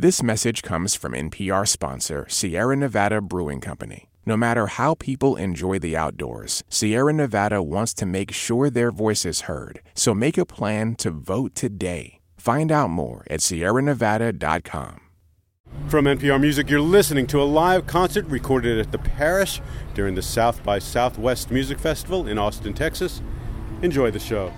This message comes from NPR sponsor Sierra Nevada Brewing Company. No matter how people enjoy the outdoors, Sierra Nevada wants to make sure their voice is heard. So make a plan to vote today. Find out more at sierranevada.com. From NPR Music, you're listening to a live concert recorded at the Parish during the South by Southwest Music Festival in Austin, Texas. Enjoy the show.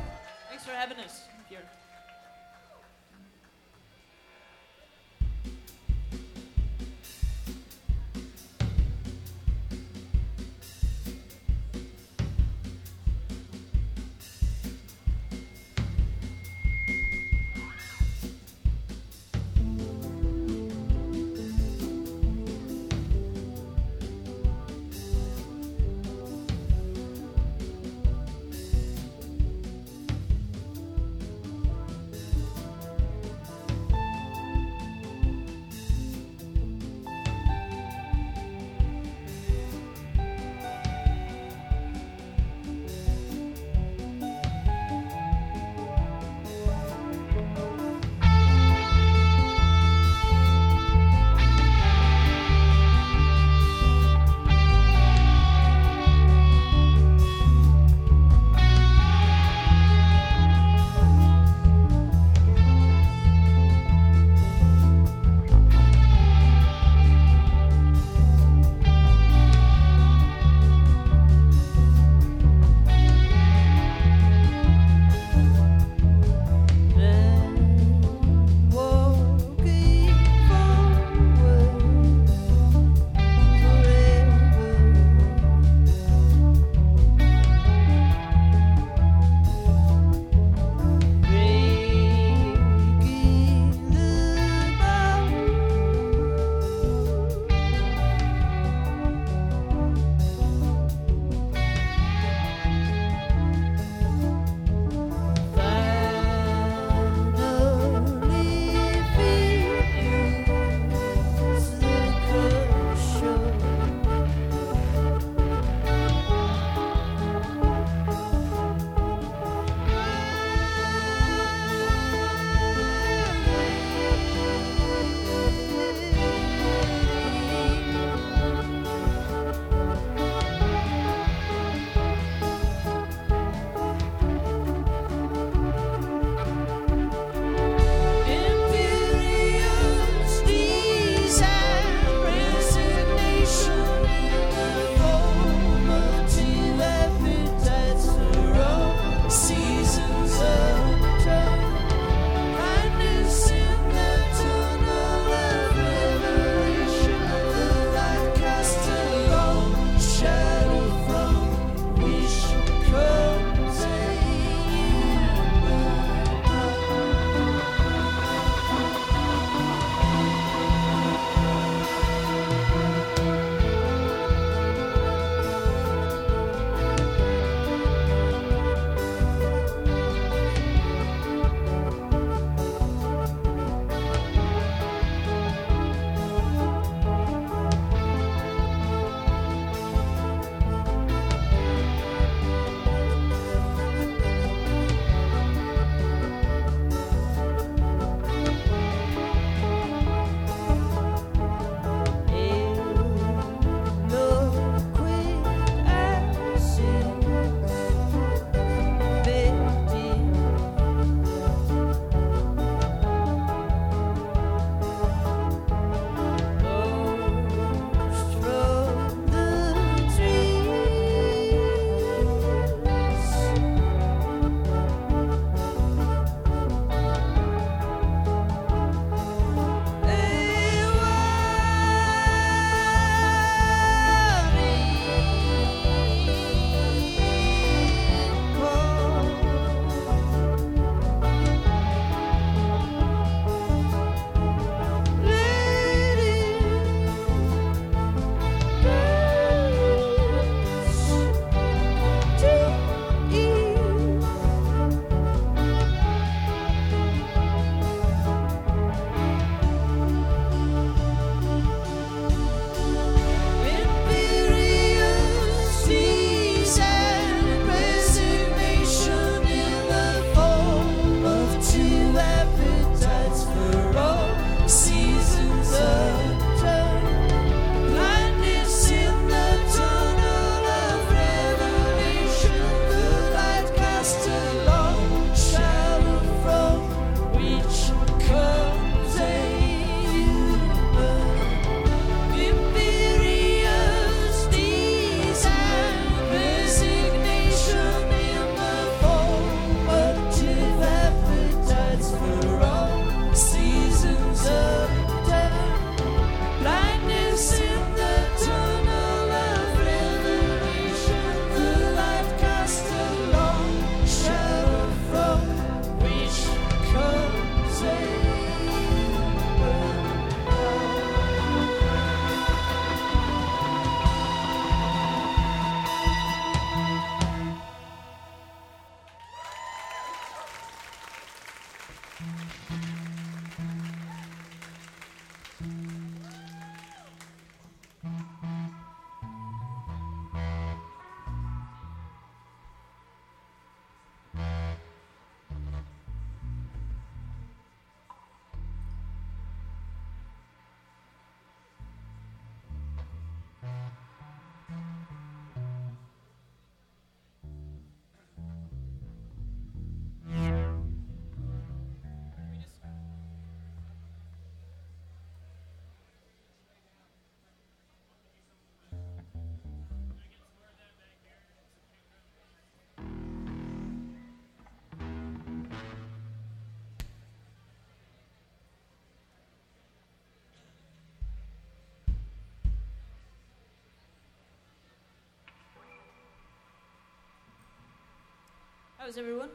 How's everyone?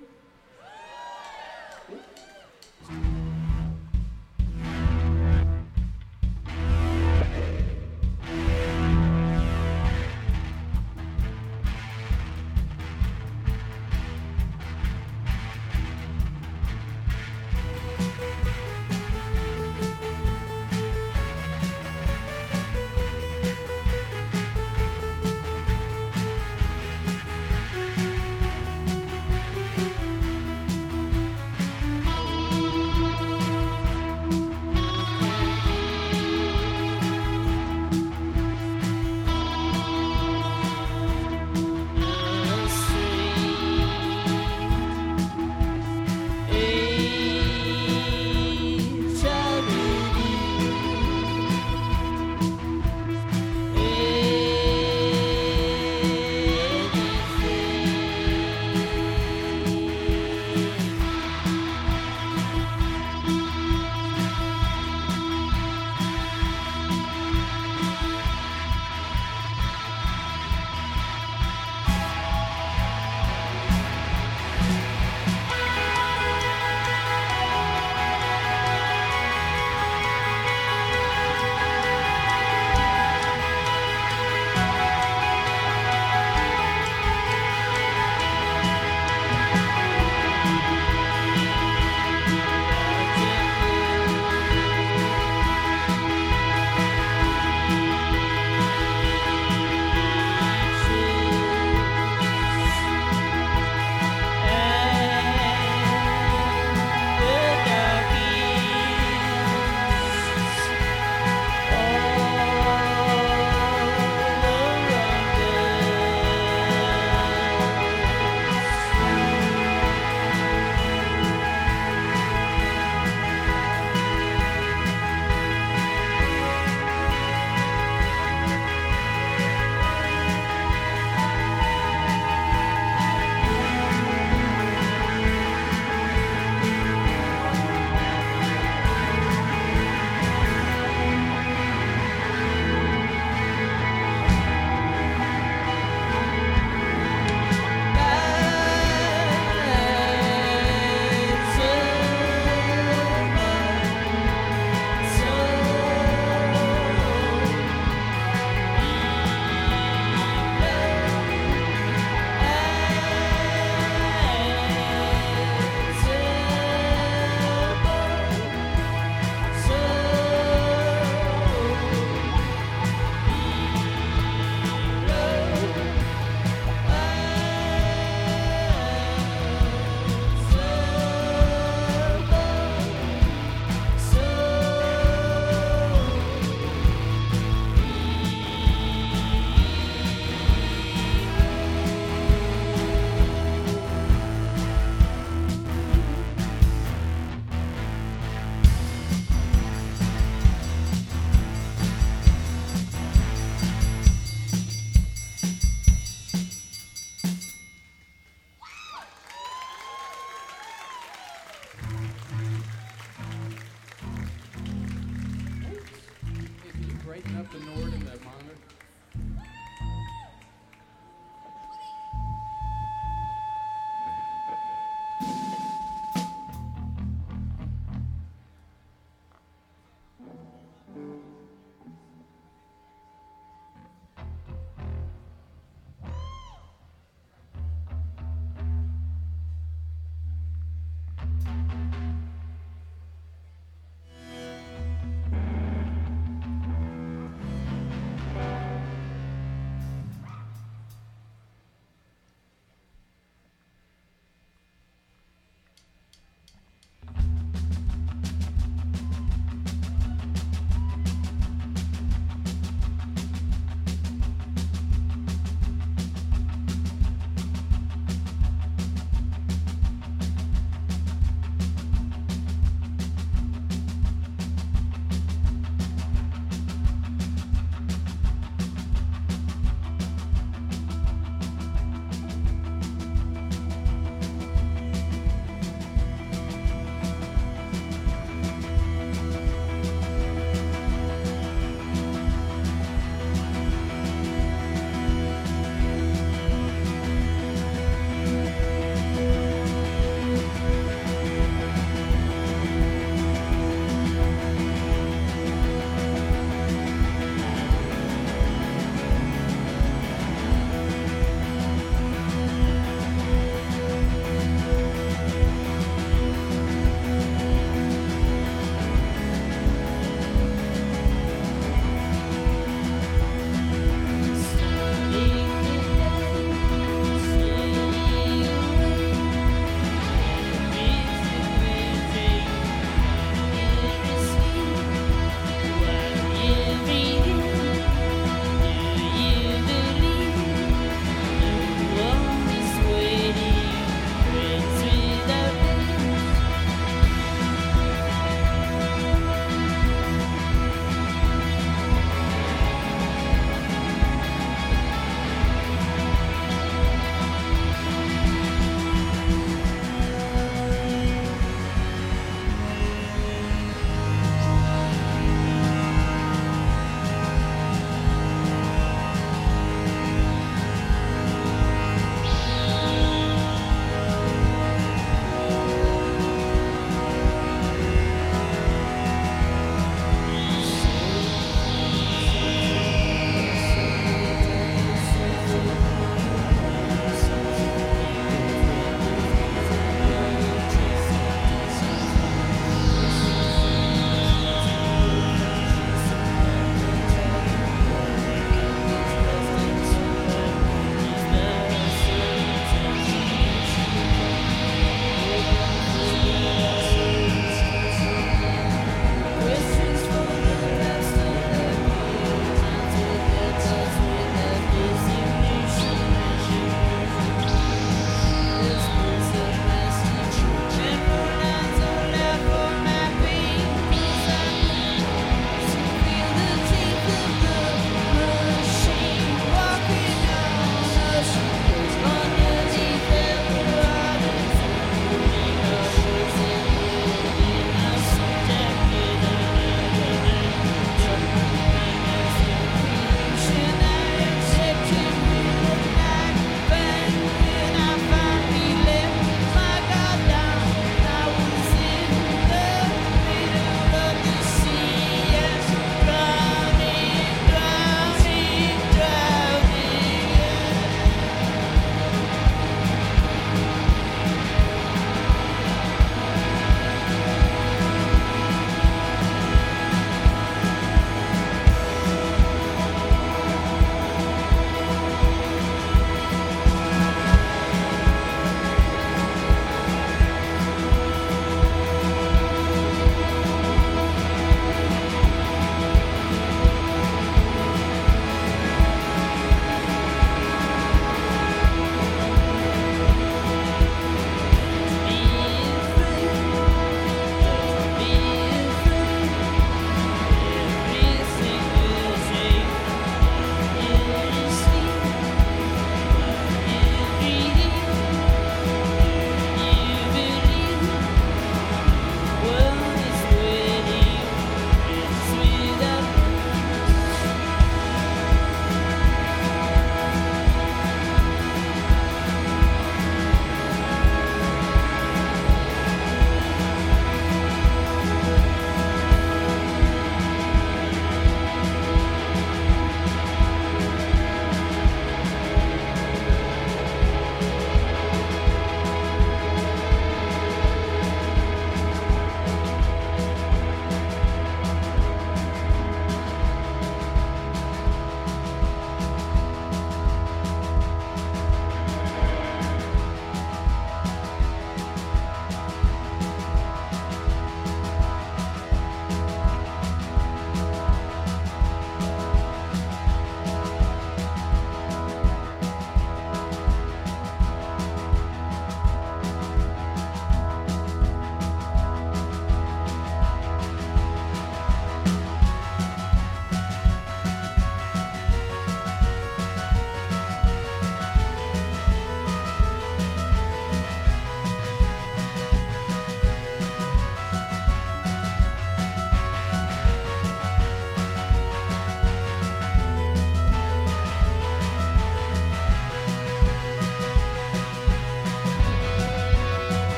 up the Nord and the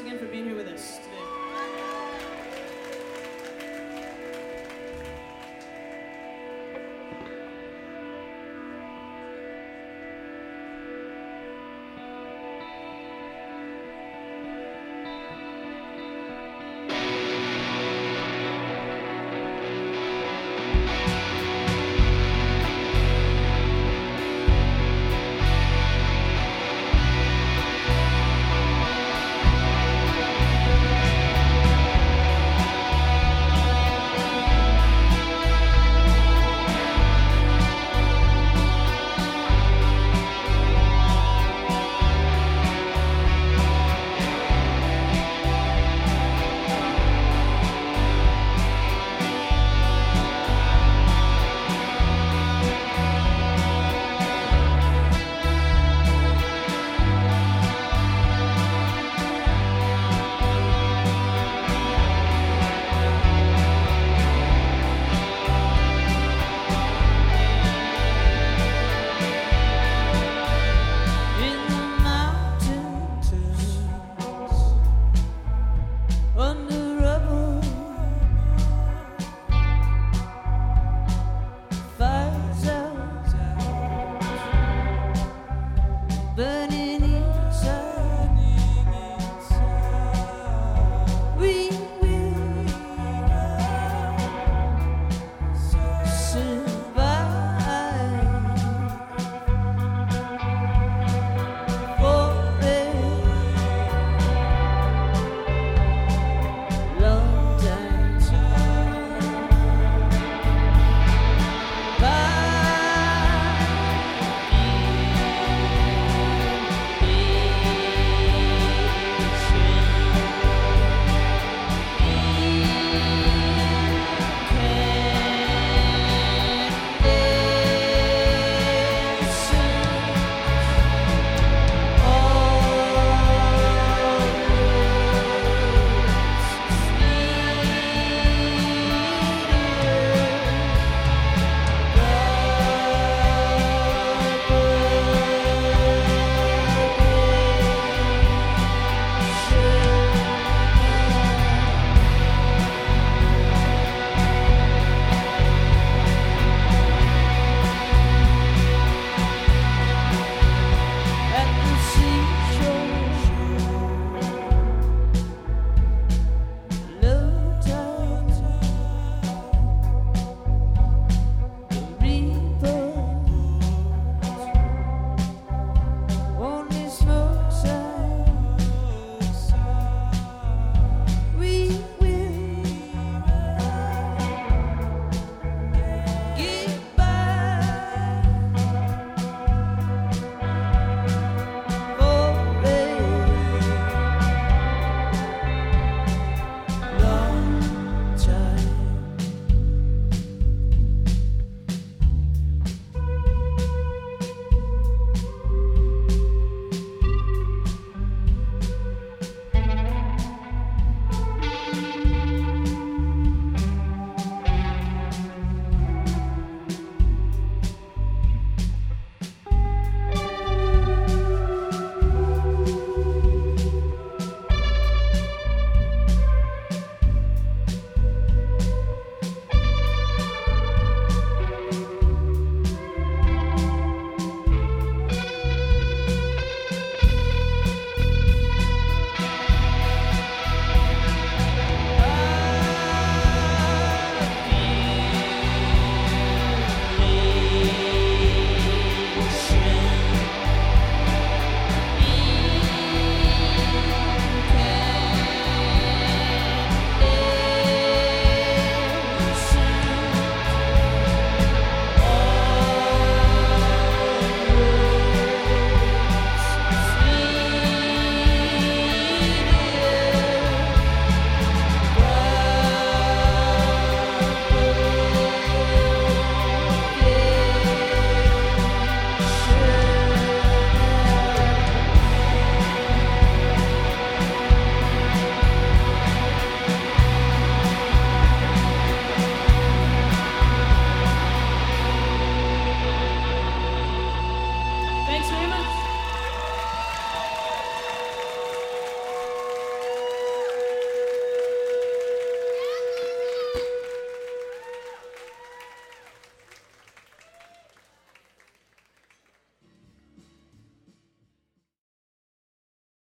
again for being here with us.